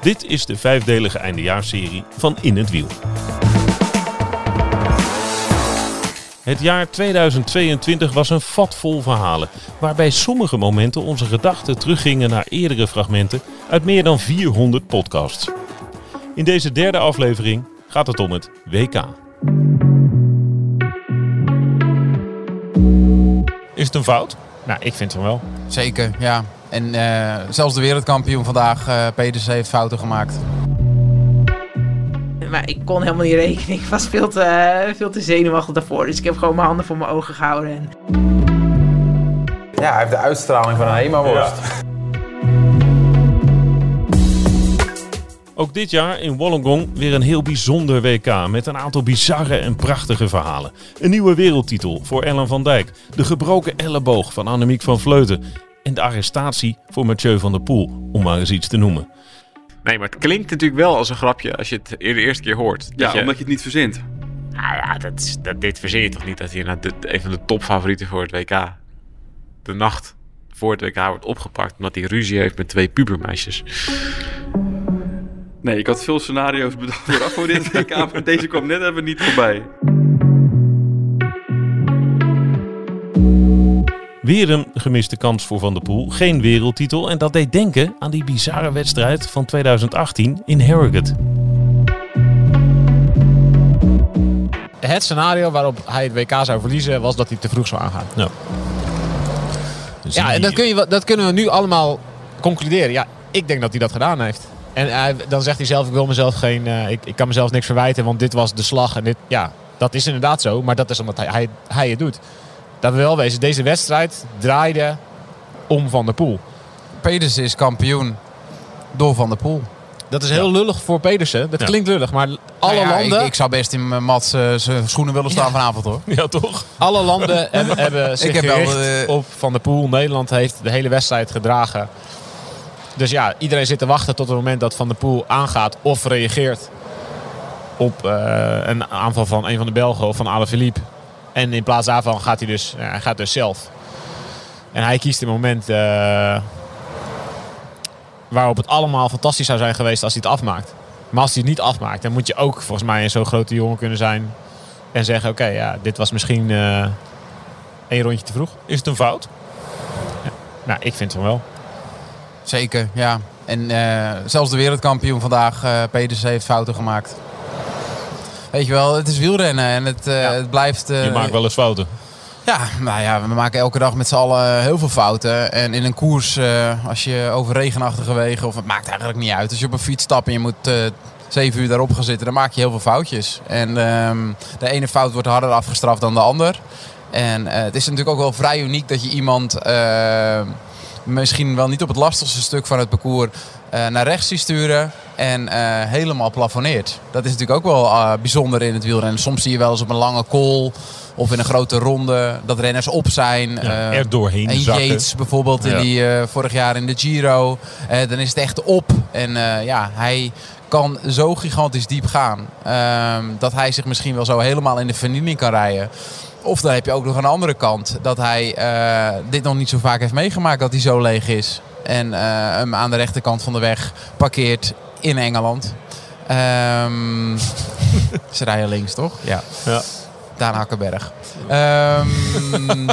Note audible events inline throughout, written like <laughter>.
Dit is de vijfdelige eindejaarsserie van In het Wiel. Het jaar 2022 was een vat vol verhalen, waarbij sommige momenten onze gedachten teruggingen naar eerdere fragmenten uit meer dan 400 podcasts. In deze derde aflevering gaat het om het WK. Is het een fout? Nou, ik vind het wel. Zeker, ja. En uh, zelfs de wereldkampioen vandaag, uh, Pedersen, heeft fouten gemaakt. Maar ik kon helemaal niet rekenen. Ik was veel te, veel te zenuwachtig daarvoor. Dus ik heb gewoon mijn handen voor mijn ogen gehouden. En... Ja, hij heeft de uitstraling van een HEMA-worst. Ja. Ook dit jaar in Wollongong weer een heel bijzonder WK met een aantal bizarre en prachtige verhalen. Een nieuwe wereldtitel voor Ellen van Dijk, de gebroken elleboog van Annemiek van Vleuten en de arrestatie voor Mathieu van der Poel, om maar eens iets te noemen. Nee, maar het klinkt natuurlijk wel als een grapje als je het de eerste keer hoort. Ja, omdat je het niet verzint. Nou ja, dat, dat, dit verzin je toch niet dat hier nou een van de topfavorieten voor het WK de nacht voor het WK wordt opgepakt omdat hij ruzie heeft met twee pubermeisjes. Nee, ik had veel scenario's bedacht <laughs> voor dit WK, maar deze kwam net even niet voorbij. Weer een gemiste kans voor Van der Poel. Geen wereldtitel. En dat deed denken aan die bizarre wedstrijd van 2018 in Harrogate. Het scenario waarop hij het WK zou verliezen was dat hij te vroeg zou aangaan. Ja, ja en dat, kun je, dat kunnen we nu allemaal concluderen. Ja, ik denk dat hij dat gedaan heeft. En hij, dan zegt hij zelf, ik wil mezelf geen, uh, ik, ik kan mezelf niks verwijten, want dit was de slag. En dit, ja, dat is inderdaad zo, maar dat is omdat hij, hij, hij het doet. Dat we wel wezen, deze wedstrijd draaide om Van der Poel. Pedersen is kampioen door Van der Poel. Dat is heel lullig voor Pedersen. Dat klinkt lullig, maar alle Nou ja, landen... Ik, ik zou best in mijn mat zijn schoenen willen staan vanavond hoor. Ja, toch? Alle landen hebben, hebben <laughs> zich Ik heb wel, gericht eh, op Van der Poel. Nederland heeft de hele wedstrijd gedragen. Dus ja, iedereen zit te wachten tot het moment dat Van der Poel aangaat of reageert op eh, een aanval van een van de Belgen of van Alaphilippe. En in plaats daarvan gaat hij dus, ja, hij gaat dus zelf. En hij kiest een moment eh, waarop het allemaal fantastisch zou zijn geweest als hij het afmaakt. Maar als hij het niet afmaakt, dan moet je ook volgens mij een zo'n grote jongen kunnen zijn. En zeggen, oké, ja, dit was misschien eh één rondje te vroeg. Is het een fout? Nou, ik vind het wel. Zeker, ja. En eh, zelfs de wereldkampioen vandaag, eh Pedersen, heeft fouten gemaakt. Weet je wel, het is wielrennen en het, eh, het blijft... Je maakt wel eens fouten. Ja, nou ja, we maken elke dag met z'n allen heel veel fouten. En in een koers, als je over regenachtige wegen, of het maakt eigenlijk niet uit. Als je op een fiets stapt en je moet zeven uur daarop gaan zitten, dan maak je heel veel foutjes. En ehm, de ene fout wordt harder afgestraft dan de ander. En het is natuurlijk ook wel vrij uniek dat je iemand misschien wel niet op het lastigste stuk van het parcours eh, naar rechts ziet sturen en eh, helemaal plafonneert. Dat is natuurlijk ook wel eh, bijzonder in het wielrennen. Soms zie je wel eens op een lange call of in een grote ronde dat renners op zijn. Ja, er doorheen en zakken. Yates bijvoorbeeld in die, vorig jaar in de Giro. Dan is het echt op. En ja, hij kan zo gigantisch diep gaan. ehm, dat hij zich misschien wel zo helemaal in de vernieling kan rijden. Of dan heb je ook nog een andere kant. Dat hij eh, dit nog niet zo vaak heeft meegemaakt dat hij zo leeg is. En eh, hem aan de rechterkant van de weg parkeert in Engeland. Ehm <laughs> ze rijden links, toch? Ja. Ja. Daan Hakkenberg. Ehm, <laughs>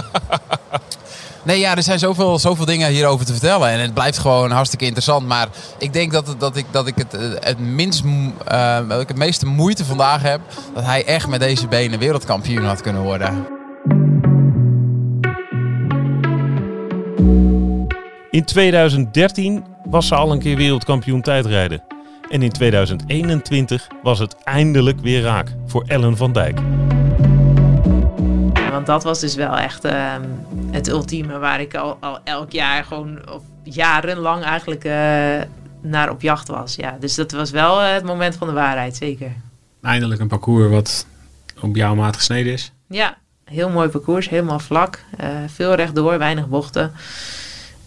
nee, ja, er zijn zoveel, zoveel dingen hierover te vertellen. En het blijft gewoon hartstikke interessant. Maar ik denk dat, dat, ik, dat ik het, eh, het, minst, eh, dat ik het meeste moeite vandaag heb... dat hij echt met deze benen wereldkampioen had kunnen worden. In 2013 was ze al een keer wereldkampioen tijdrijden. En in 2021 was het eindelijk weer raak voor Ellen van Dijk. Want dat was dus wel echt ehm, het ultieme waar ik al, al elk jaar gewoon, of jarenlang eigenlijk eh, naar op jacht was. Ja, dus dat was wel eh, het moment van de waarheid, zeker. Eindelijk een parcours wat op jouw maat gesneden is. Ja, heel mooi parcours, helemaal vlak. eh, veel rechtdoor, weinig bochten.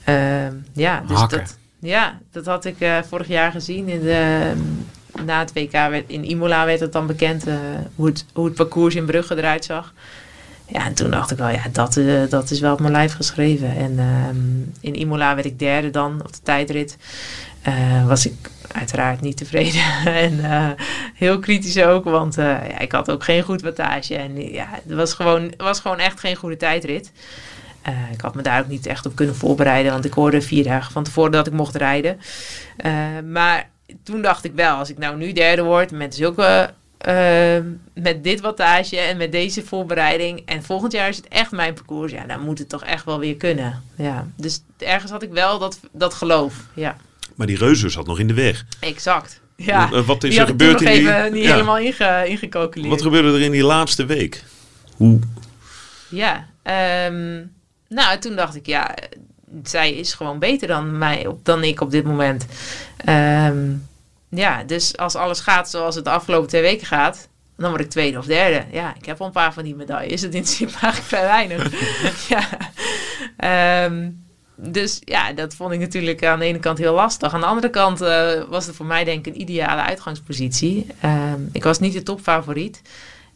Ehm, ja, dus Hakken. dat, ja, dat had ik vorig jaar gezien. In de, na het WK werd, in Imola werd het dan bekend hoe, het, hoe het parcours in Brugge eruit zag. Ja, en toen dacht ik wel, ja, dat, eh, dat is wel op mijn lijf geschreven. En ehm, in Imola werd ik derde dan op de tijdrit. Eh, was ik uiteraard niet tevreden. <laughs> en eh, heel kritisch ook, want ja, ik had ook geen goed wattage. En ja, het was gewoon, was gewoon echt geen goede tijdrit. Ik had me daar ook niet echt op kunnen voorbereiden, want ik hoorde vier dagen van tevoren dat ik mocht rijden. Maar toen dacht ik wel, als ik nou nu derde word met zulke. Eh, met dit wattage en met deze voorbereiding. En volgend jaar is het echt mijn parcours. Ja, dan moet het toch echt wel weer kunnen. Ja, dus ergens had ik wel dat, dat geloof. Ja, Maar die reuzen zat nog in de weg. exact. Ja, Wat is die er gebeurd nog in die... even niet ja. helemaal inge, ingecalculeerd. Wat gebeurde er in die laatste week? Hoe... Ja, ehm, nou toen dacht ik, ja, zij is gewoon beter dan, mij, op- dan ik op dit moment. Ehm, ja, dus als alles gaat zoals het de afgelopen twee weken gaat, dan word ik tweede of derde. Ja, ik heb al een paar van die medailles. <laughs> Het interesseert me eigenlijk vrij weinig. <laughs> ja. Ehm, dus ja, dat vond ik natuurlijk aan de ene kant heel lastig. Aan de andere kant eh, was het voor mij denk ik een ideale uitgangspositie. Ehm, ik was niet de topfavoriet.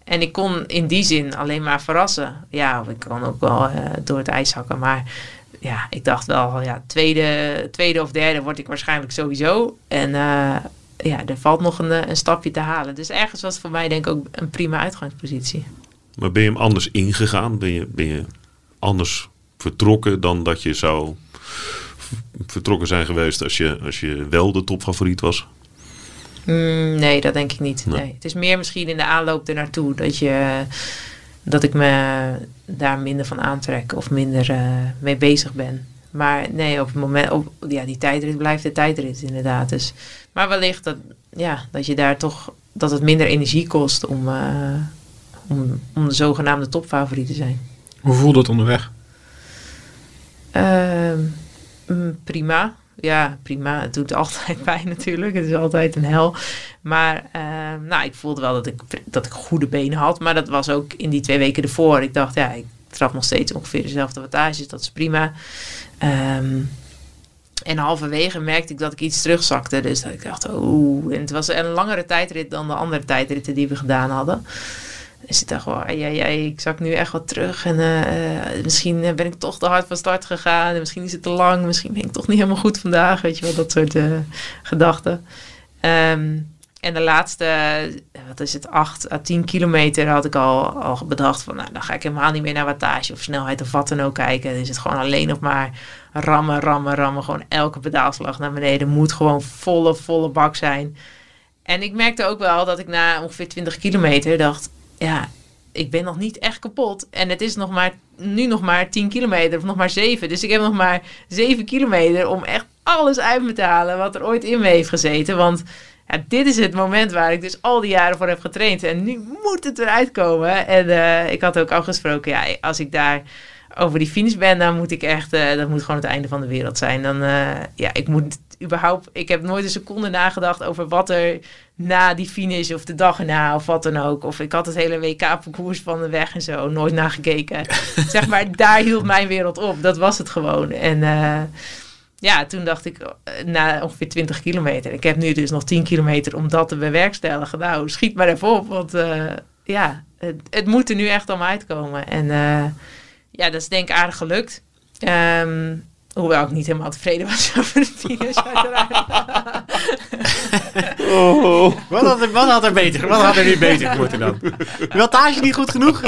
En ik kon in die zin alleen maar verrassen. Ja, ik kon ook wel eh, door het ijs hakken. Maar ja, ik dacht wel, ja, tweede, tweede of derde word ik waarschijnlijk sowieso. En eh, ja, er valt nog een, eh, een stapje te halen. Dus ergens was het voor mij denk ik ook een prima uitgangspositie. Maar ben je hem anders ingegaan? Ben je, ben je anders vertrokken dan dat je zou vertrokken zijn geweest als je, als je wel de topfavoriet was? Mm, nee, dat denk ik niet. Nee. Nee. Het is meer misschien in de aanloop ernaartoe dat, je, dat ik me daar minder van aantrek of minder eh, mee bezig ben. Maar nee, op het moment, op, ja, die tijdrit blijft de tijdrit inderdaad. Dus, maar wellicht dat, ja, dat je daar toch, dat het minder energie kost om, eh, om, om de zogenaamde topfavoriet te zijn. Hoe voelde het onderweg? Ehm, mm, prima. Ja, prima. Het doet <laughs> altijd pijn natuurlijk. Het is altijd een hel. Maar ehm, nou, ik voelde wel dat ik, dat ik goede benen had. Maar dat was ook in die twee weken ervoor. Ik dacht, ja, ik trap nog steeds ongeveer dezelfde wattages. Dat is prima. Ehm, en halverwege merkte ik dat ik iets terugzakte. Dus dat ik dacht, oeh. En het was een langere tijdrit dan de andere tijdritten die we gedaan hadden. Dus ik dacht, wel, ja, ja, ik zak nu echt wat terug. En eh, misschien eh, ben ik toch te hard van start gegaan. En misschien is het te lang. Misschien ben ik toch niet helemaal goed vandaag. Weet je wel, dat soort eh, gedachten. Ehm, en de laatste, eh, wat is het, 8 à 10 kilometer had ik al, al bedacht van, nou, dan ga ik helemaal niet meer naar wattage of snelheid of wat dan ook kijken. Dan is het gewoon alleen nog maar rammen, rammen, rammen. Gewoon elke pedaalslag naar beneden moet gewoon volle, volle bak zijn. En ik merkte ook wel dat ik na ongeveer 20 kilometer dacht, ja, ik ben nog niet echt kapot. En het is nog maar, nu nog maar 10 kilometer of nog maar 7. Dus ik heb nog maar 7 kilometer om echt alles uit te halen wat er ooit in me heeft gezeten. Want ja, dit is het moment waar ik dus al die jaren voor heb getraind. En nu moet het eruit komen. En eh, ik had ook afgesproken, ja, als ik daar over die finish ben, dan moet ik echt, eh, dat moet gewoon het einde van de wereld zijn. Dan, eh, ja, ik moet überhaupt, ik heb nooit een seconde nagedacht over wat er na die finish of de dag erna of wat dan ook. Of ik had het hele WK-parcours van de weg en zo nooit nagekeken. <laughs> zeg maar, daar hield mijn wereld op. Dat was het gewoon. En ja, toen dacht ik, eh, na ongeveer 20 kilometer, ik heb nu dus nog 10 kilometer om dat te bewerkstelligen. Nou, schiet maar even op, want eh, ja, het, het moet er nu echt om uitkomen. En eh, ja, dat is denk ik aardig gelukt. Ehm, hoewel ik niet helemaal tevreden was <laughs> over de finish, uiteraard. Wat had, er, wat had er beter? Wat had er niet beter moeten dan? De wattage niet goed genoeg?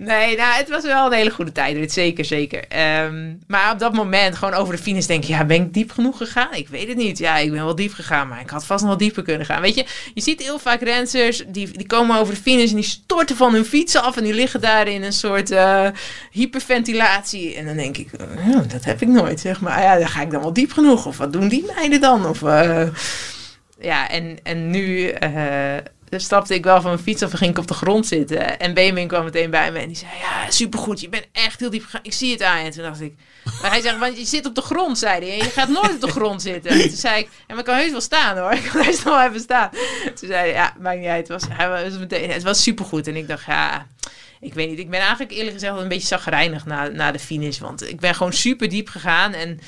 <laughs> Nee, nou, het was wel een hele goede tijdrit. Zeker, zeker. Ehm, maar op dat moment, gewoon over de finish, denk je... Ja, ben ik diep genoeg gegaan? Ik weet het niet. Ja, ik ben wel diep gegaan, maar ik had vast nog wel dieper kunnen gaan. Weet je, je ziet heel vaak renners, die, die komen over de finish... en die storten van hun fiets af... en die liggen daar in een soort eh, hyperventilatie. En dan denk ik, eh, dat heb ik nooit, zeg maar. Ja, dan ga ik dan wel diep genoeg? Of wat doen die meiden dan? Of... eh, ja, en, en nu eh, stapte ik wel van mijn fiets af en ging ik op de grond zitten. En Benjamin kwam meteen bij me en die zei, ja, supergoed, je bent echt heel diep gegaan. Ik zie het aan. En toen dacht ik, maar hij zegt, want je zit op de grond, zei hij. En je gaat nooit op de grond zitten. En toen zei ik, ja, maar ik kan heus wel staan hoor. Ik kan heus wel even staan. Toen zei hij, ja, maakt niet uit. Het was, was het was supergoed. En ik dacht, ja... Ik weet niet, ik ben eigenlijk eerlijk gezegd een beetje zagrijnig na, na de finish. Want ik ben gewoon super diep gegaan. En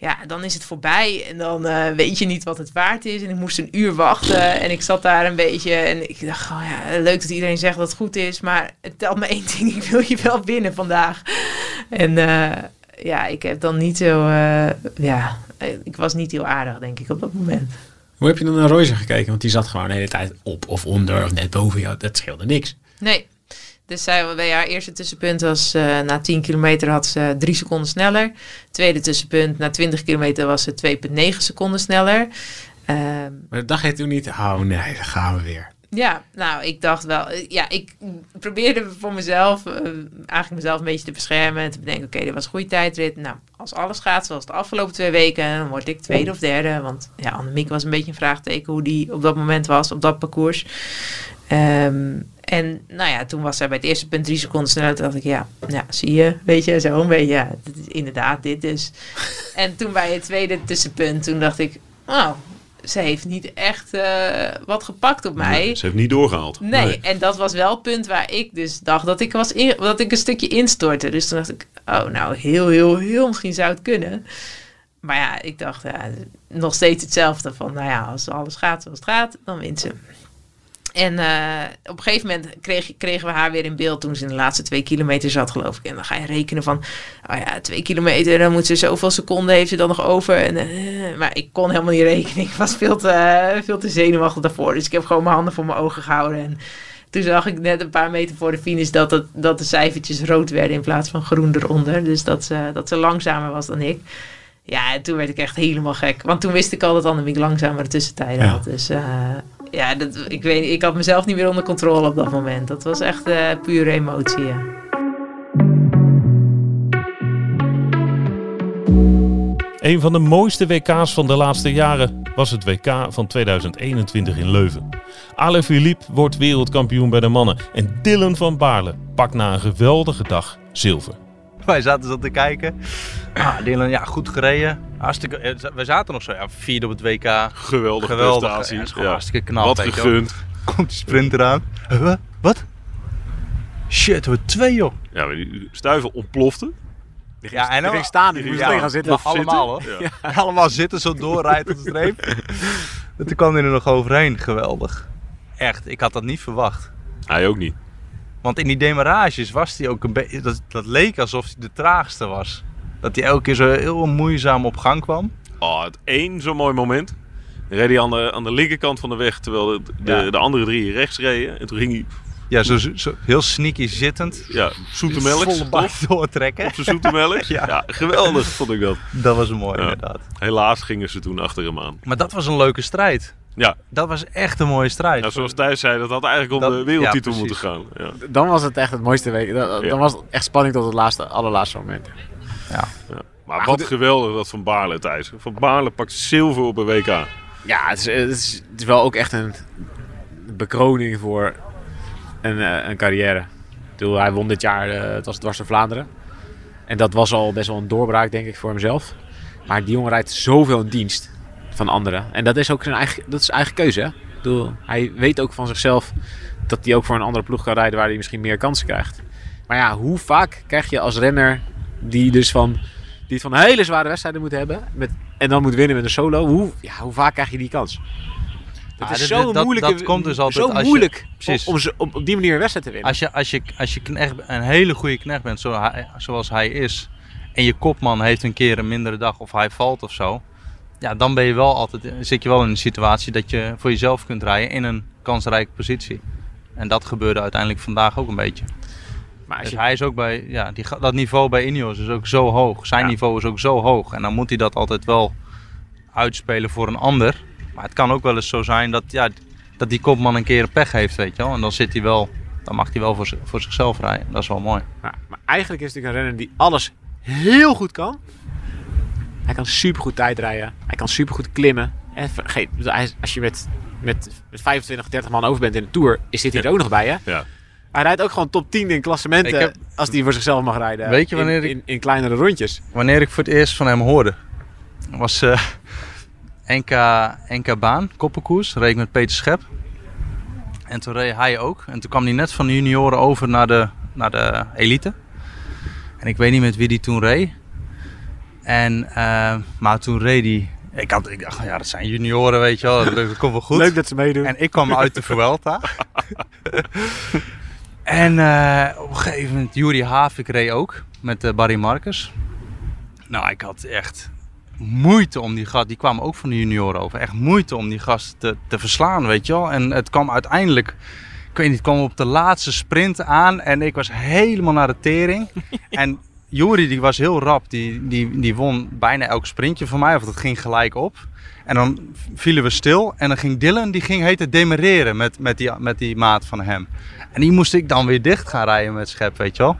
ja, dan is het voorbij en dan eh, weet je niet wat het waard is. En ik moest een uur wachten en ik zat daar een beetje en ik dacht, oh ja, leuk dat iedereen zegt dat het goed is, maar het telt me <laughs> één ding, ik wil je wel winnen vandaag. En eh, ja, ik heb dan niet zo, eh, ja, ik was niet heel aardig denk ik op dat moment. Hoe heb je dan naar Royce gekeken? Want die zat gewoon de hele tijd op of onder of net boven jou. Dat scheelde niks. Nee. Dus zij, bij haar eerste tussenpunt was uh, na 10 kilometer had ze drie seconden sneller. Tweede tussenpunt na 20 kilometer was ze 2,9 seconden sneller. Ehm, maar dacht je toen niet, oh nee, daar gaan we weer. Ja, nou, ik dacht wel, ja, ik probeerde voor mezelf, uh, eigenlijk mezelf een beetje te beschermen. En te bedenken, oké, dit was een goede tijdrit. Nou, als alles gaat zoals de afgelopen twee weken, dan word ik tweede of derde. Want ja, Annemiek was een beetje een vraagteken hoe die op dat moment was, op dat parcours. Um, en nou ja, toen was hij bij het eerste punt drie seconden sneller. Toen dacht ik, ja, ja zie je, weet je, zo een beetje. Ja, dit is inderdaad dit dus. <laughs> en toen bij het tweede tussenpunt, toen dacht ik, oh, ze heeft niet echt uh, wat gepakt op mij. ze heeft niet doorgehaald. Nee, en dat was wel het punt waar ik dus dacht dat ik, was in, dat ik een stukje instortte. Dus toen dacht ik, oh, nou, heel, heel, heel misschien zou het kunnen. Maar ja, ik dacht ja, nog steeds hetzelfde van, nou ja, als alles gaat zoals het gaat, dan wint ze. En uh, op een gegeven moment kreeg, kregen we haar weer in beeld toen ze in de laatste twee kilometer zat, geloof ik. En dan ga je rekenen van, oh ja, twee kilometer, dan moet ze zoveel seconden heeft ze dan nog over. En, uh, maar ik kon helemaal niet rekenen. Ik was veel te, veel te zenuwachtig daarvoor. Dus ik heb gewoon mijn handen voor mijn ogen gehouden. En toen zag ik net een paar meter voor de finish dat, het, dat de cijfertjes rood werden in plaats van groen eronder. Dus dat ze, dat ze langzamer was dan ik. Ja, en toen werd ik echt helemaal gek. Want toen wist ik al dat Annemiek langzamer de tussentijden ja. had. Dus uh, ja, ik, weet, ik had mezelf niet meer onder controle op dat moment. Dat was echt uh, pure emotie. Een van de mooiste WK's van de laatste jaren was het WK van 2021 in Leuven. Ale Philippe wordt wereldkampioen bij de mannen en Dylan van Baarle pakt na een geweldige dag zilver. <laughs> Wij zaten zo te kijken. Ah, Dylan, ja, goed gereden. Hartstikke, eh, we zaten nog zo, ja, vierde op het WK. Geweldige Geweldig, prestatie. Ja, gewoon ja. hartstikke knap. Wat gegund. Komt die sprint eraan. Uh, wat? Shit, we twee joh. Ja, die stuivel ontplofte. Die ging, ja, en die ging staan, die moest ja, gaan zitten. Maar allemaal hoor. <laughs> Ja. allemaal zitten, zo doorrijden tot de streep. <laughs> en toen kwam hij er nog overheen. Geweldig. Echt, ik had dat niet verwacht. Hij ook niet. Want in die demarages was hij ook een beetje. Dat, dat leek alsof hij de traagste was. Dat hij elke keer zo heel moeizaam op gang kwam. Oh, het één zo'n mooi moment. reed hij aan de, aan de linkerkant van de weg, terwijl de, de, ja. de andere drie rechts reden. En toen ging hij... Ja, zo, zo heel sneaky zittend. Ja, zoete melk. Volle bak doortrekken. Op zijn zoete <laughs> melk. ja. ja. geweldig vond ik dat. Dat was mooi, ja. inderdaad. Helaas gingen ze toen achter hem aan. Maar dat was een leuke strijd. Ja. Dat was echt een mooie strijd. Ja, zoals Thijs zei, dat had eigenlijk om dat, de wereldtitel ja, moeten gaan. Ja. Dan was het echt het mooiste week. Dan, dan was het echt spanning tot het laatste, allerlaatste moment. Ja. Maar, maar, wat goed, geweldig dat Van Baarle, Thijs. Van Baarle pakt zilver op een WK. Ja, het is, het is, het is wel ook echt een bekroning voor een, uh, een carrière. Toen hij won dit jaar, uh, het was Dwars door Vlaanderen. En dat was al best wel een doorbraak, denk ik, voor hemzelf. Maar die jongen rijdt zoveel in dienst van anderen. En dat is ook zijn eigen, dat is eigen keuze. Hè? Ik bedoel, hij weet ook van zichzelf dat hij ook voor een andere ploeg kan rijden waar hij misschien meer kansen krijgt. Maar ja, hoe vaak krijg je als renner die dus van, die van hele zware wedstrijden moet hebben met, en dan moet winnen met een solo, hoe, ja, hoe vaak krijg je die kans? Het ja, is zo dat, moeilijk, dat komt dus altijd zo moeilijk je, om, om, op die manier een wedstrijd te winnen. Als je, als je, als je knecht, een hele goede knecht bent, zo, zoals hij is, en je kopman heeft een keer een mindere dag of hij valt of zo, ja, dan ben je wel altijd, zit je wel in een situatie dat je voor jezelf kunt rijden in een kansrijke positie. En dat gebeurde uiteindelijk vandaag ook een beetje. Maar dus je... hij is ook bij, ja, die, dat niveau bij Ineos is ook zo hoog. Zijn ja. niveau is ook zo hoog. En dan moet hij dat altijd wel uitspelen voor een ander. Maar het kan ook wel eens zo zijn dat, ja, dat die kopman een keer een pech heeft, weet je wel. En dan zit hij wel, dan mag hij wel voor, voor zichzelf rijden. Dat is wel mooi. Ja, maar eigenlijk is het een renner die alles heel goed kan. Hij kan supergoed tijd rijden. Hij kan supergoed klimmen. En vergeet, als je met, met, met 25, 30 man over bent in de Tour, is dit hier ja. ook nog bij, hè? Ja. Hij rijdt ook gewoon top 10 in klassementen heb, als hij voor zichzelf mag rijden. Weet je wanneer in, ik, in, in, kleinere rondjes. Wanneer ik voor het eerst van hem hoorde, was uh, NK, NK baan, koppenkoers, reed ik met Peter Schep. En toen reed hij ook. En toen kwam hij net van de junioren over naar de, naar de elite. En ik weet niet met wie die toen reed. En, eh, maar toen reed hij... Ik, had, ik dacht, ja, dat zijn junioren, weet je wel. Dat, komt wel goed. Leuk dat ze meedoen. En ik kwam uit de Vuelta. <laughs> en eh, op een gegeven moment, Juri Havik reed ook met eh, Barry Marcus. Nou, ik had echt moeite om die gast, die kwam ook van de junioren over, echt moeite om die gast te, te verslaan, weet je wel. En het kwam uiteindelijk, ik weet niet, kwam op de laatste sprint aan en ik was helemaal naar de tering. <laughs> en Juri die was heel rap, die, die, die won bijna elk sprintje van mij, of dat ging gelijk op. En dan vielen we stil en dan ging Dylan, die ging heten demereren met, met, die, met die maat van hem. En die moest ik dan weer dicht gaan rijden met schep, weet je wel.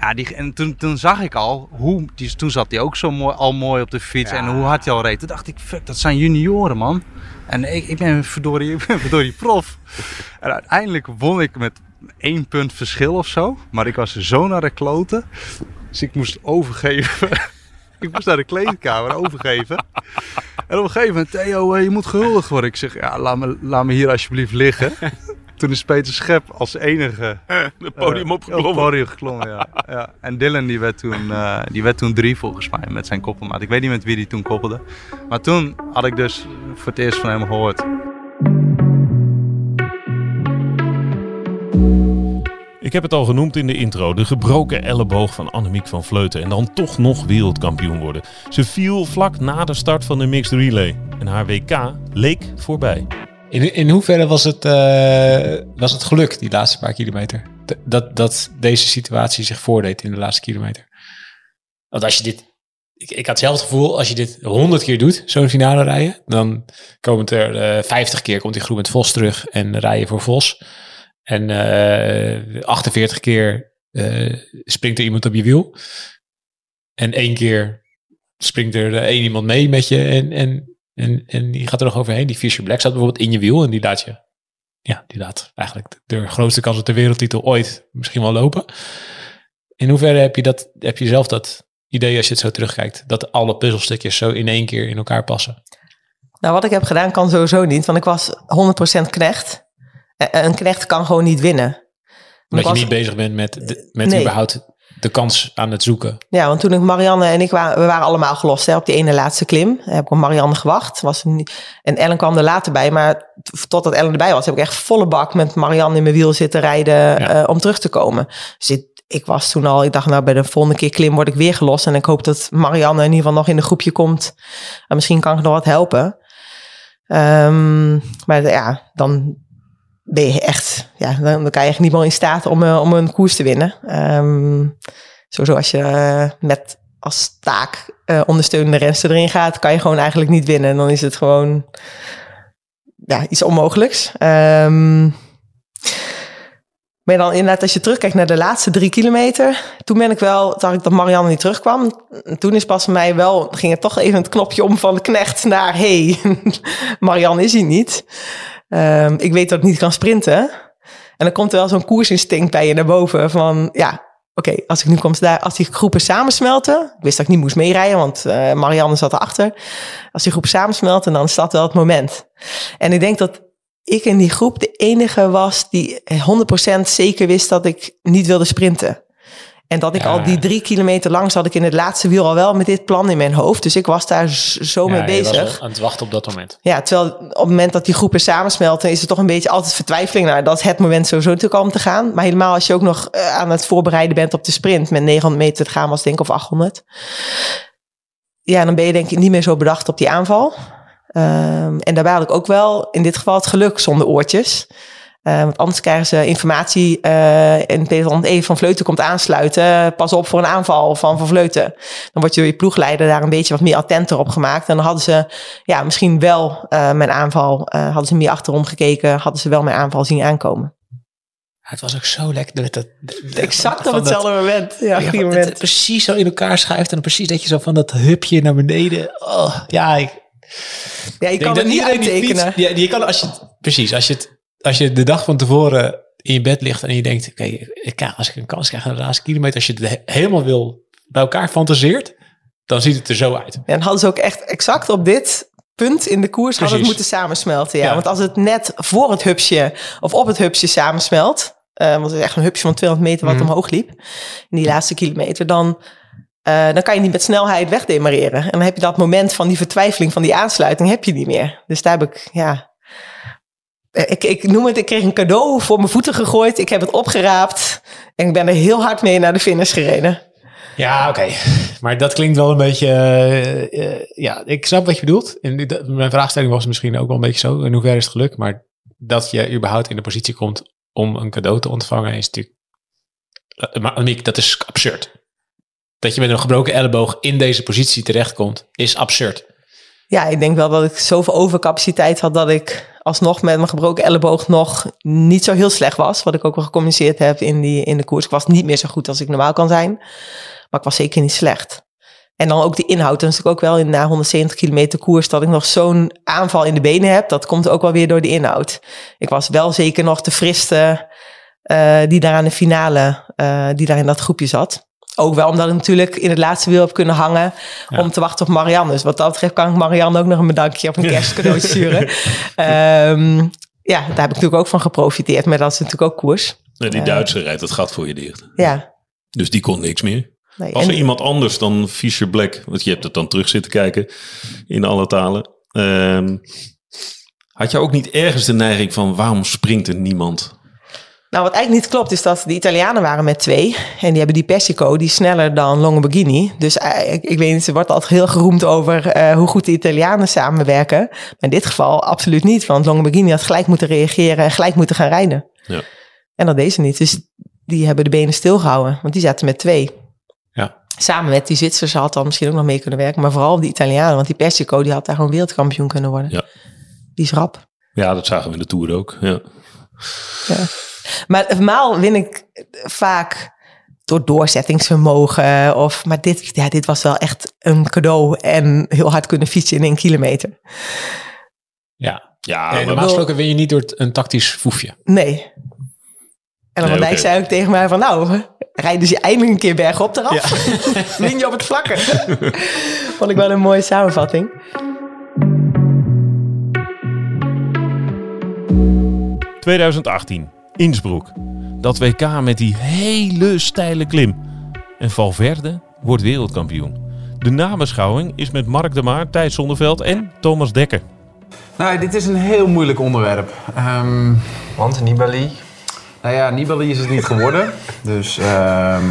Ja, die, en toen, toen zag ik al, hoe, die, toen zat hij ook zo mooi, al mooi op de fiets en hoe hard hij al reed. Toen dacht ik, fuck, dat zijn junioren man. En ik, ik ben verdorie, <laughs> ik ben verdorie prof. En uiteindelijk won ik met één punt verschil of zo. Maar ik was zo naar de kloten. Dus ik moest overgeven. <laughs> ik moest naar de kleedkamer overgeven. En op een gegeven moment, Theo, eh, je moet gehuldigd worden. Ik zeg, ja, laat me, laat me hier alsjeblieft liggen. <laughs> Toen is Peter Schep als enige Het podium eh, opgeklommen. op het podium geklommen, ja. ja. En Dylan die werd, toen, eh, die werd toen drie volgens mij met zijn koppelmaat. Ik weet niet met wie die toen koppelde. Maar toen had ik dus voor het eerst van hem gehoord. Ik heb het al genoemd in de intro. De gebroken elleboog van Annemiek van Vleuten. En dan toch nog wereldkampioen worden. Ze viel vlak na de start van de mixed relay. En haar WK leek voorbij. In, in hoeverre was het, eh, was het geluk, die laatste paar kilometer? Dat, dat deze situatie zich voordeed in de laatste kilometer. Want als je dit... Ik, ik had zelf het gevoel, als je dit honderd keer doet, zo'n finale rijden, dan komen er eh 50 keer komt die groep met Vos terug en rijden voor Vos. En eh 48 keer eh, springt er iemand op je wiel. En één keer springt er één iemand mee met je en, en, en, en die gaat er nog overheen. Die Fisher Black staat bijvoorbeeld in je wiel en die laat je, ja, die laat eigenlijk de grootste kans op de wereldtitel ooit misschien wel lopen. In hoeverre heb je, dat, heb je zelf dat idee als je het zo terugkijkt, dat alle puzzelstukjes zo in één keer in elkaar passen? Nou, wat ik heb gedaan kan sowieso niet, want ik was 100% knecht. Eh, Een knecht kan gewoon niet winnen. Omdat je niet bezig bent met, de, met Nee. überhaupt de kans aan het zoeken. Ja, want toen ik Marianne en ik waren, we waren allemaal gelost hè, op die ene laatste klim. Heb ik op Marianne gewacht. Was niet, en Ellen kwam er later bij, maar totdat Ellen erbij was, heb ik echt volle bak met Marianne in mijn wiel zitten rijden Ja. eh, om terug te komen. Dus ik, ik was toen al, ik dacht nou bij de volgende keer klim word ik weer gelost. En ik hoop dat Marianne in ieder geval nog in een groepje komt. En misschien kan ik nog wat helpen. Ehm, maar ja, dan ben je echt, ja, dan, kan je echt niet meer in staat om, eh, om een koers te winnen. Ehm Sowieso als je eh, met als taak eh, ondersteunende renster erin gaat, kan je gewoon eigenlijk niet winnen. En dan is het gewoon ja, iets onmogelijks. Ehm, maar dan inderdaad, als je terugkijkt naar de laatste drie kilometer, toen ben ik wel, zag ik dat Marianne niet terugkwam. En toen is pas mij wel, ging het toch even het knopje om van de knecht naar, hey, <laughs> Marianne is hier niet. Ehm, ik weet dat ik niet kan sprinten. En dan komt er wel zo'n koersinstinct bij je naar boven van, ja, oké, als ik nu kom als die groepen samensmelten, ik wist dat ik niet moest meerijden, want eh, Marianne zat erachter. Als die groepen samensmelten, dan dat wel het moment. En ik denk dat ik in die groep de enige was die 100% zeker wist dat ik niet wilde sprinten. En dat ik Ja. al die drie kilometer lang zat ik in het laatste wiel al wel met dit plan in mijn hoofd. Dus ik was daar zo mee Ja, bezig. aan het wachten op dat moment. Ja, terwijl op het moment dat die groepen samensmelten, is er toch een beetje altijd vertwijfeling. Nou, dat is het moment sowieso natuurlijk al om te gaan. Maar helemaal als je ook nog eh, aan het voorbereiden bent op de sprint met 900 meter te gaan, was denk ik of 800. Ja, dan ben je denk ik niet meer zo bedacht op die aanval. Ehm, en daarbij had ik ook wel in dit geval het geluk zonder oortjes. Eh, want anders krijgen ze informatie eh en Peter van E. van Vleuten komt aansluiten. Pas op voor een aanval van Van Vleuten. Dan wordt je door je ploegleider daar een beetje wat meer attenter op gemaakt. En dan hadden ze ja, misschien wel eh, mijn aanval, eh, hadden ze meer achterom gekeken, hadden ze wel mijn aanval zien aankomen. Het was ook zo lekker. Dat, dat, Exact op dat- hetzelfde moment. Ja, Ja, moment. het precies zo in elkaar schuift en dan precies dat je zo van dat hupje naar beneden. Oh, ja, ik Ja, je kan het niet die uittekenen. fietst- ja, je kan als je precies als je het als je de dag van tevoren in je bed ligt en je denkt, oké, ik kan- als ik een kans krijg aan de laatste kilometer, als je het he- helemaal wil bij elkaar fantaseert, dan ziet het er zo uit. En hadden ze ook echt exact op dit punt in de koers hadden het Precies. moeten samensmelten. Ja. Ja. Want als het net voor het hupsje of op het hupsje samensmelt, eh, want het is echt een hupsje van 200 meter wat Mhm. omhoog liep in die laatste kilometer, dan eh, dan kan je niet met snelheid wegdemareren. En dan heb je dat moment van die vertwijfeling van die aansluiting heb je niet meer. Dus daar heb ik, ja... eh, Ik, ik noem het, ik kreeg een cadeau voor mijn voeten gegooid. Ik heb het opgeraapt. En ik ben er heel hard mee naar de finish gereden. Ja, oké. Maar dat klinkt wel een beetje... eh, ja, ik snap wat je bedoelt. En mijn vraagstelling was misschien ook wel een beetje zo. In hoeverre is het geluk? Maar dat je überhaupt in de positie komt om een cadeau te ontvangen is natuurlijk... Maar dat is absurd. Dat je met een gebroken elleboog in deze positie terechtkomt, is absurd. Ja, ik denk wel dat ik zoveel overcapaciteit had dat ik alsnog met mijn gebroken elleboog nog niet zo heel slecht was. Wat ik ook wel gecommuniceerd heb in, die, in de koers. Ik was niet meer zo goed als ik normaal kan zijn. Maar ik was zeker niet slecht. En dan ook de inhoud. Dan is ook wel in na 170 kilometer koers dat ik nog zo'n aanval in de benen heb. Dat komt ook wel weer door de inhoud. Ik was wel zeker nog de friste eh, die daar aan de finale, eh, die daar in dat groepje zat. Ook wel omdat ik natuurlijk in het laatste wiel heb kunnen hangen om te wachten op Marianne. Dus wat dat betreft kan ik Marianne ook nog een bedankje op een kerstcadeau sturen. <laughs> Ehm, ja, daar heb ik natuurlijk ook van geprofiteerd. Maar dat is natuurlijk ook koers. Nee, die Eh, Duitse rijdt het gat voor je dicht. Ja. Dus die kon niks meer. Nee, Was en- er iemand anders dan Fischer Black? Want je hebt het dan terug zitten kijken in alle talen. Ehm, had je ook niet ergens de neiging van waarom springt er niemand? Nou, wat eigenlijk niet klopt, is dat de Italianen waren met twee. En die hebben die Persico, die is sneller dan Longoborghini. Dus eh, ik, ik weet niet, ze wordt altijd heel geroemd over eh, hoe goed de Italianen samenwerken. Maar in dit geval absoluut niet. Want Longoborghini had gelijk moeten reageren en gelijk moeten gaan rijden. Ja. En dat deed ze niet. Dus die hebben de benen stilgehouden. Want die zaten met twee. Ja. Samen met die Zwitsers had dan misschien ook nog mee kunnen werken. Maar vooral die Italianen. Want die Persico, die had daar gewoon wereldkampioen kunnen worden. Ja. Die is rap. Ja, dat zagen we in de Tour ook. Ja. Ja. Maar normaal win ik vaak door doorzettingsvermogen. Of, maar dit, ja, dit was wel echt een cadeau. En heel hard kunnen fietsen in één kilometer. Ja. Ja, Nee, maar- normaal gesproken win je niet door een tactisch foefje. Nee. En dan Nee, oké. zei ook tegen mij van... Nou, rijden ze eindelijk een keer bergop eraf. <laughs> Win je op het vlakke. <laughs> Vond ik wel een mooie samenvatting. 2018, Innsbruck. Dat WK met die hele steile klim. En Valverde wordt wereldkampioen. De nabeschouwing is met Mark de Maar, Thijs Zonneveld en Thomas Dekker. Nou, dit is een heel moeilijk onderwerp. Ehm, Want Nibali? Nou ja, Nibali is het niet geworden. <laughs> Dus ehm,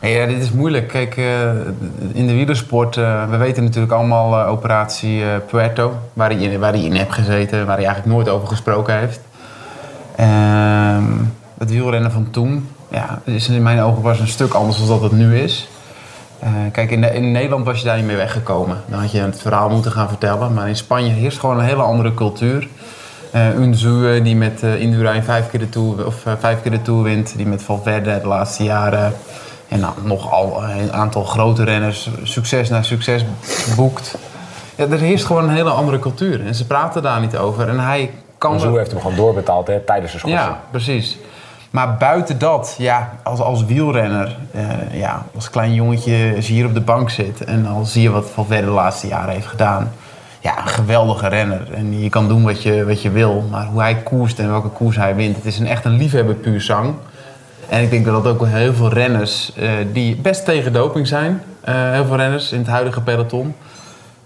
nee, ja, dit is moeilijk. Kijk, eh, in de wielersport, eh, we weten natuurlijk allemaal eh, operatie Puerto, waar hij, in, waar hij in heeft gezeten, waar hij eigenlijk nooit over gesproken heeft. Ehm, het wielrennen van toen, ja, is in mijn ogen was een stuk anders dan dat het nu is. Eh, kijk, in, de- in Nederland was je daar niet mee weggekomen. Dan had je het verhaal moeten gaan vertellen. Maar in Spanje heerst gewoon een hele andere cultuur. Unzu, eh, die met eh Indurain vijf keer, de tour, of, vijf keer de Tour wint. Die met Valverde de laatste jaren. En nou, nogal een aantal grote renners succes na succes boekt. Ja, er heerst gewoon een hele andere cultuur. En ze praten daar niet over. En hij kan... Zo heeft hem gewoon doorbetaald hè, tijdens de schorsing. Ja, precies. Maar buiten dat, ja, als, als wielrenner, eh, ja, als klein jongetje, als je hier op de bank zit en al zie je wat Valverde de laatste jaren heeft gedaan. Ja, een geweldige renner. En je kan doen wat je, wat je wil, maar hoe hij koerst en welke koers hij wint, het is een, echt een liefhebber puur zang. En ik denk dat dat ook heel veel renners eh, die best tegen doping zijn, eh, heel veel renners in het huidige peloton,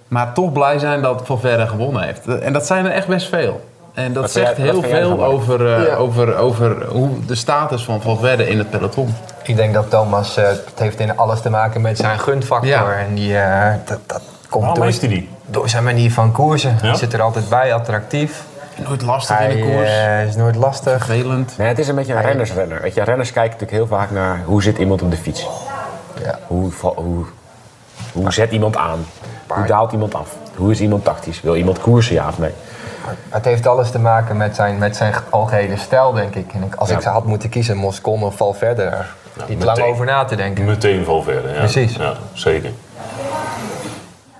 maar toch blij zijn dat Valverde gewonnen heeft. En dat zijn er echt best veel. En dat Wat zegt jij- heel veel over, eh, Ja. over, over hoe de status van Valverde in het peloton. Ik denk dat Thomas, eh, het heeft in alles te maken met zijn gunfactor. Ja. En die, eh, dat, dat komt Waarom door, hij die? door zijn manier van koersen. Hij zit er altijd bij, attractief. Nooit lastig Hij in de koers. eh, is nooit lastig. Vervelend. Nee, het is een beetje een rennersrenner. Weet je, renners kijken natuurlijk heel vaak naar hoe zit iemand op de fiets. Ja. Hoe, hoe, hoe zet iemand aan? Hoe daalt iemand af? Hoe is iemand tactisch? Wil iemand koersen, ja of nee? Het heeft alles te maken met zijn, met zijn algehele stijl, denk ik. En ik- als Ja. ik ze had moeten kiezen, Moscon of Valverde, daar niet lang over na te denken. Meteen Valverde, ja. Precies. Ja, zeker.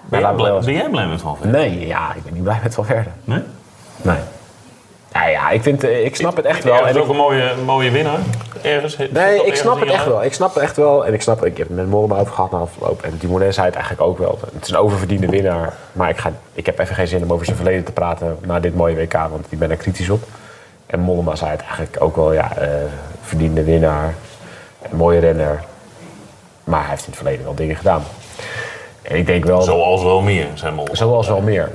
Ben, jij blij, ben jij blij met Valverde? Nee, ja, ik ben niet blij met Valverde. Nee? Nee. Ja, ja, ik, vind, eh, ik snap het echt wel. En is ook een mooie, mooie winnaar. Ergens. Nee, ik snap het echt wel. Ik snap het echt wel. En ik snap, ik heb het met Mollema over gehad na afloop. En Dumoulin zei het eigenlijk ook wel. Het is een oververdiende winnaar. Maar ik, ga, ik heb even geen zin om over zijn verleden te praten na dit mooie WK. Want ik ben er kritisch op. En Mollema zei het eigenlijk ook wel. Ja, eh, verdiende winnaar. Een mooie renner. Maar hij heeft in het verleden wel dingen gedaan. En ik denk wel... Zoals wel meer, zijn Mollema. Zoals wel meer.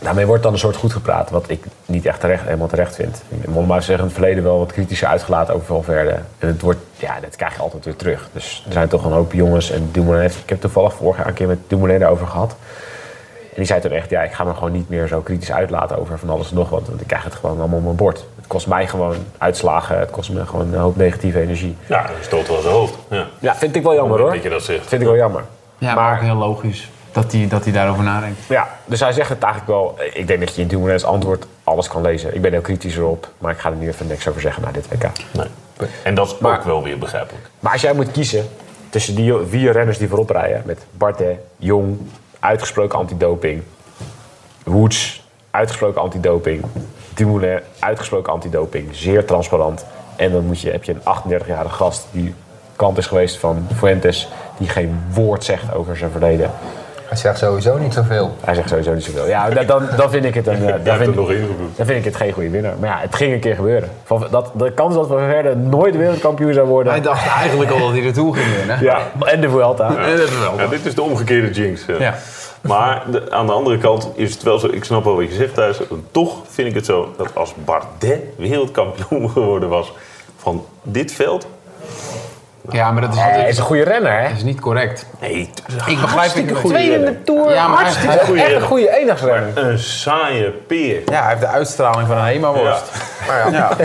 Daarmee wordt dan een soort goed gepraat, wat ik niet echt terecht, helemaal terecht vind. Mollema zich in het verleden wel wat kritischer uitgelaten over Valverde. En het wordt, ja, dat krijg je altijd weer terug. Dus er zijn toch een hoop jongens. En Dumoulin heeft, ik heb toevallig vorig jaar een keer met Dumoulin daarover gehad. En die zei toen echt, ja, ik ga me gewoon niet meer zo kritisch uitlaten over van alles en nog wat. Want ik krijg het gewoon allemaal op mijn bord. Het kost mij gewoon uitslagen, het kost me gewoon een hoop negatieve energie. Ja, dat stoot wel zijn hoofd. Ja. Ja, vind ik wel jammer hoor. Dat je dat zegt. Vind ik wel jammer. Ja, maar ook heel logisch dat hij, dat daarover nadenkt. Ja, dus hij zegt het eigenlijk wel. Ik denk dat je in Dumoulin's antwoord alles kan lezen. Ik ben heel kritisch erop, maar ik ga er nu even niks over zeggen na dit WK. Nee. En dat is ook wel weer begrijpelijk. Maar als jij moet kiezen tussen die vier renners die voorop rijden... met Bardet, Jong, uitgesproken antidoping... Woods, uitgesproken antidoping... Dumoulin, uitgesproken antidoping, zeer transparant... en dan moet je, heb je een 38-jarige gast die kant is geweest van Fuentes... die geen woord zegt over zijn verleden... Hij zegt sowieso niet zoveel. Hij zegt sowieso niet zoveel. Ja, dan- dan, vind ik het een. <laughs> eh, Dan vind, het nog ingevoerd. dan vind ik het geen goede winnaar. Maar ja, het ging een keer gebeuren. Van, dat, de kans dat we verder nooit wereldkampioen zou worden. Hij dacht eigenlijk al dat hij er toe ging winnen. Ja, en de Vuelta. En de Vuelta. Ja, dit is de omgekeerde jinx. hè. Ja. Maar de- aan de andere kant is het wel zo, ik snap wel wat je zegt thuis. Toch vind ik het zo dat als Bardet wereldkampioen <laughs> geworden was van dit veld. Ja, maar dat is, Ja, hij is een goede renner, hè? dat is niet correct. Nee, Ik begrijp het goede Tweede in de Tour. Ja, maar hartstikke hij- goede. Echt een goede enigsrenner. Een saaie peer. Ja, hij heeft de uitstraling van een Hema-worst. <laughs> Maar ja, Ja.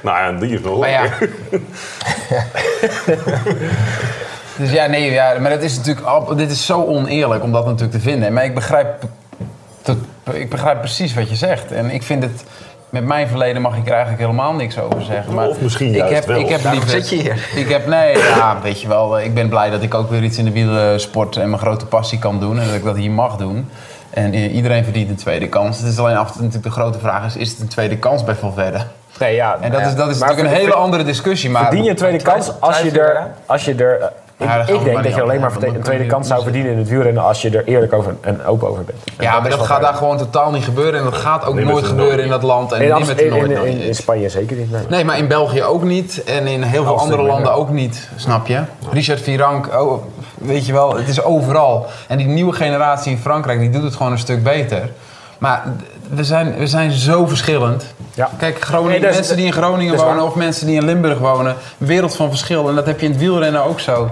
Nou ja, die is nog Maar ja. <laughs> Dus ja, nee, ja, maar het is natuurlijk, al- dit is zo oneerlijk om dat natuurlijk te vinden. Maar ik begrijp, ik begrijp precies wat je zegt. En ik vind het, met mijn verleden mag ik er eigenlijk helemaal niks over zeggen. Maar Of misschien ik juist heb, wel. Ik heb liever, zit je hier. Ik heb, nee, ja, weet je wel, ik ben blij dat ik ook weer iets in de wielersport en mijn grote passie kan doen. En dat ik dat hier mag doen. En eh, iedereen verdient een tweede kans. Het is alleen af en toe natuurlijk de grote vraag is, is het een tweede kans bij Valverde? Nee, ja. En dat is, dat is natuurlijk een hele andere discussie. Maar Verdien je een tweede kans als je er. Als je er ik, Ja, ik denk dat je alleen maar een tweede kans zou verdienen in het wielrennen als je er eerlijk over en open over bent. En Ja, maar dat gaat daar gewoon totaal niet gebeuren. En dat gaat ook Nee, nooit gebeuren in dat land. En In, in, Noord in, in, Spanje zeker niet. Nee. Nee, maar in België ook niet. En in heel veel andere landen ook niet. Snap je? Richard Virank, oh, weet je wel, het is overal. En die nieuwe generatie in Frankrijk, die doet het gewoon een stuk beter. Maar we zijn, we zijn zo verschillend. Ja. Kijk, Groningen, Nee, dat is- mensen die in Groningen wonen waar. of mensen die in Limburg wonen. Wereld van verschil. En dat heb je in het wielrennen ook zo.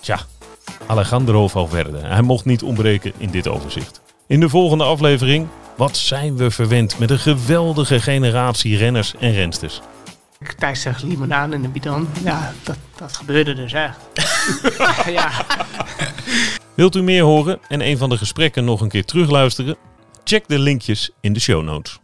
Tja, Alejandro Valverde. Hij mocht niet ontbreken in dit overzicht. In de volgende aflevering, wat zijn we verwend met een geweldige generatie renners en rensters. Thijs zegt limonade in de bidon. Ja, dat, dat gebeurde dus echt. <laughs> ja. Wilt u meer horen en een van de gesprekken nog een keer terugluisteren? Check de linkjes in de show notes.